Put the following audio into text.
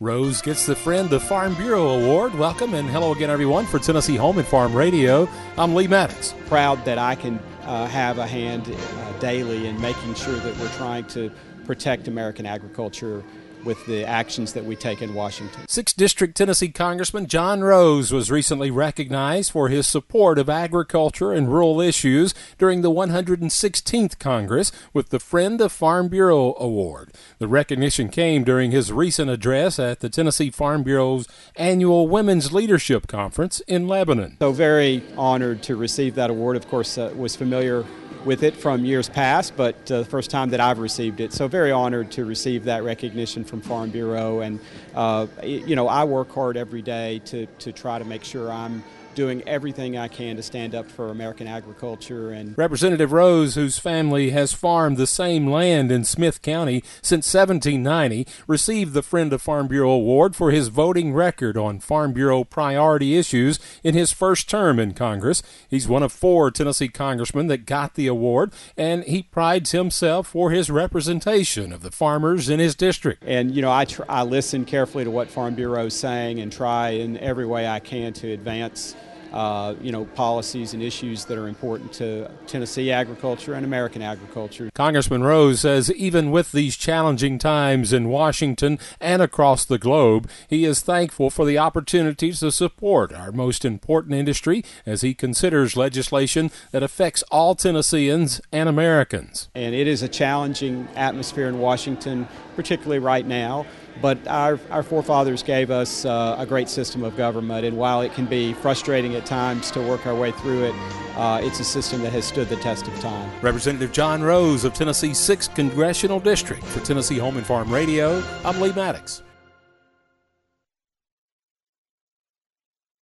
Rose gets the Friend the Farm Bureau Award. Welcome and hello again, everyone, for Tennessee Home and Farm Radio. I'm Lee Maddox. Proud that I can uh, have a hand uh, daily in making sure that we're trying to protect American agriculture with the actions that we take in Washington. 6th District Tennessee Congressman John Rose was recently recognized for his support of agriculture and rural issues during the 116th Congress with the Friend of Farm Bureau Award. The recognition came during his recent address at the Tennessee Farm Bureau's annual Women's Leadership Conference in Lebanon. So, very honored to receive that award. Of course, uh, was familiar with it from years past, but uh, the first time that I've received it. So very honored to receive that recognition from Farm Bureau, and uh, you know I work hard every day to to try to make sure I'm doing everything I can to stand up for American agriculture. And Representative Rose, whose family has farmed the same land in Smith County since 1790, received the Friend of Farm Bureau Award for his voting record on Farm Bureau priority issues in his first term in Congress. He's one of four Tennessee congressmen that got the award, and he prides himself for his representation of the farmers in his district. And you know, I tr- I listen carefully to what Farm Bureau is saying and try in every way I can to advance uh, you know, policies and issues that are important to Tennessee agriculture and American agriculture. Congressman Rose says even with these challenging times in Washington and across the globe, he is thankful for the opportunities to support our most important industry as he considers legislation that affects all Tennesseans and Americans. And it is a challenging atmosphere in Washington, particularly right now. But our, our forefathers gave us uh, a great system of government, and while it can be frustrating at times to work our way through it, uh, it's a system that has stood the test of time. Representative John Rose of Tennessee's 6th Congressional District for Tennessee Home and Farm Radio, I'm Lee Maddox.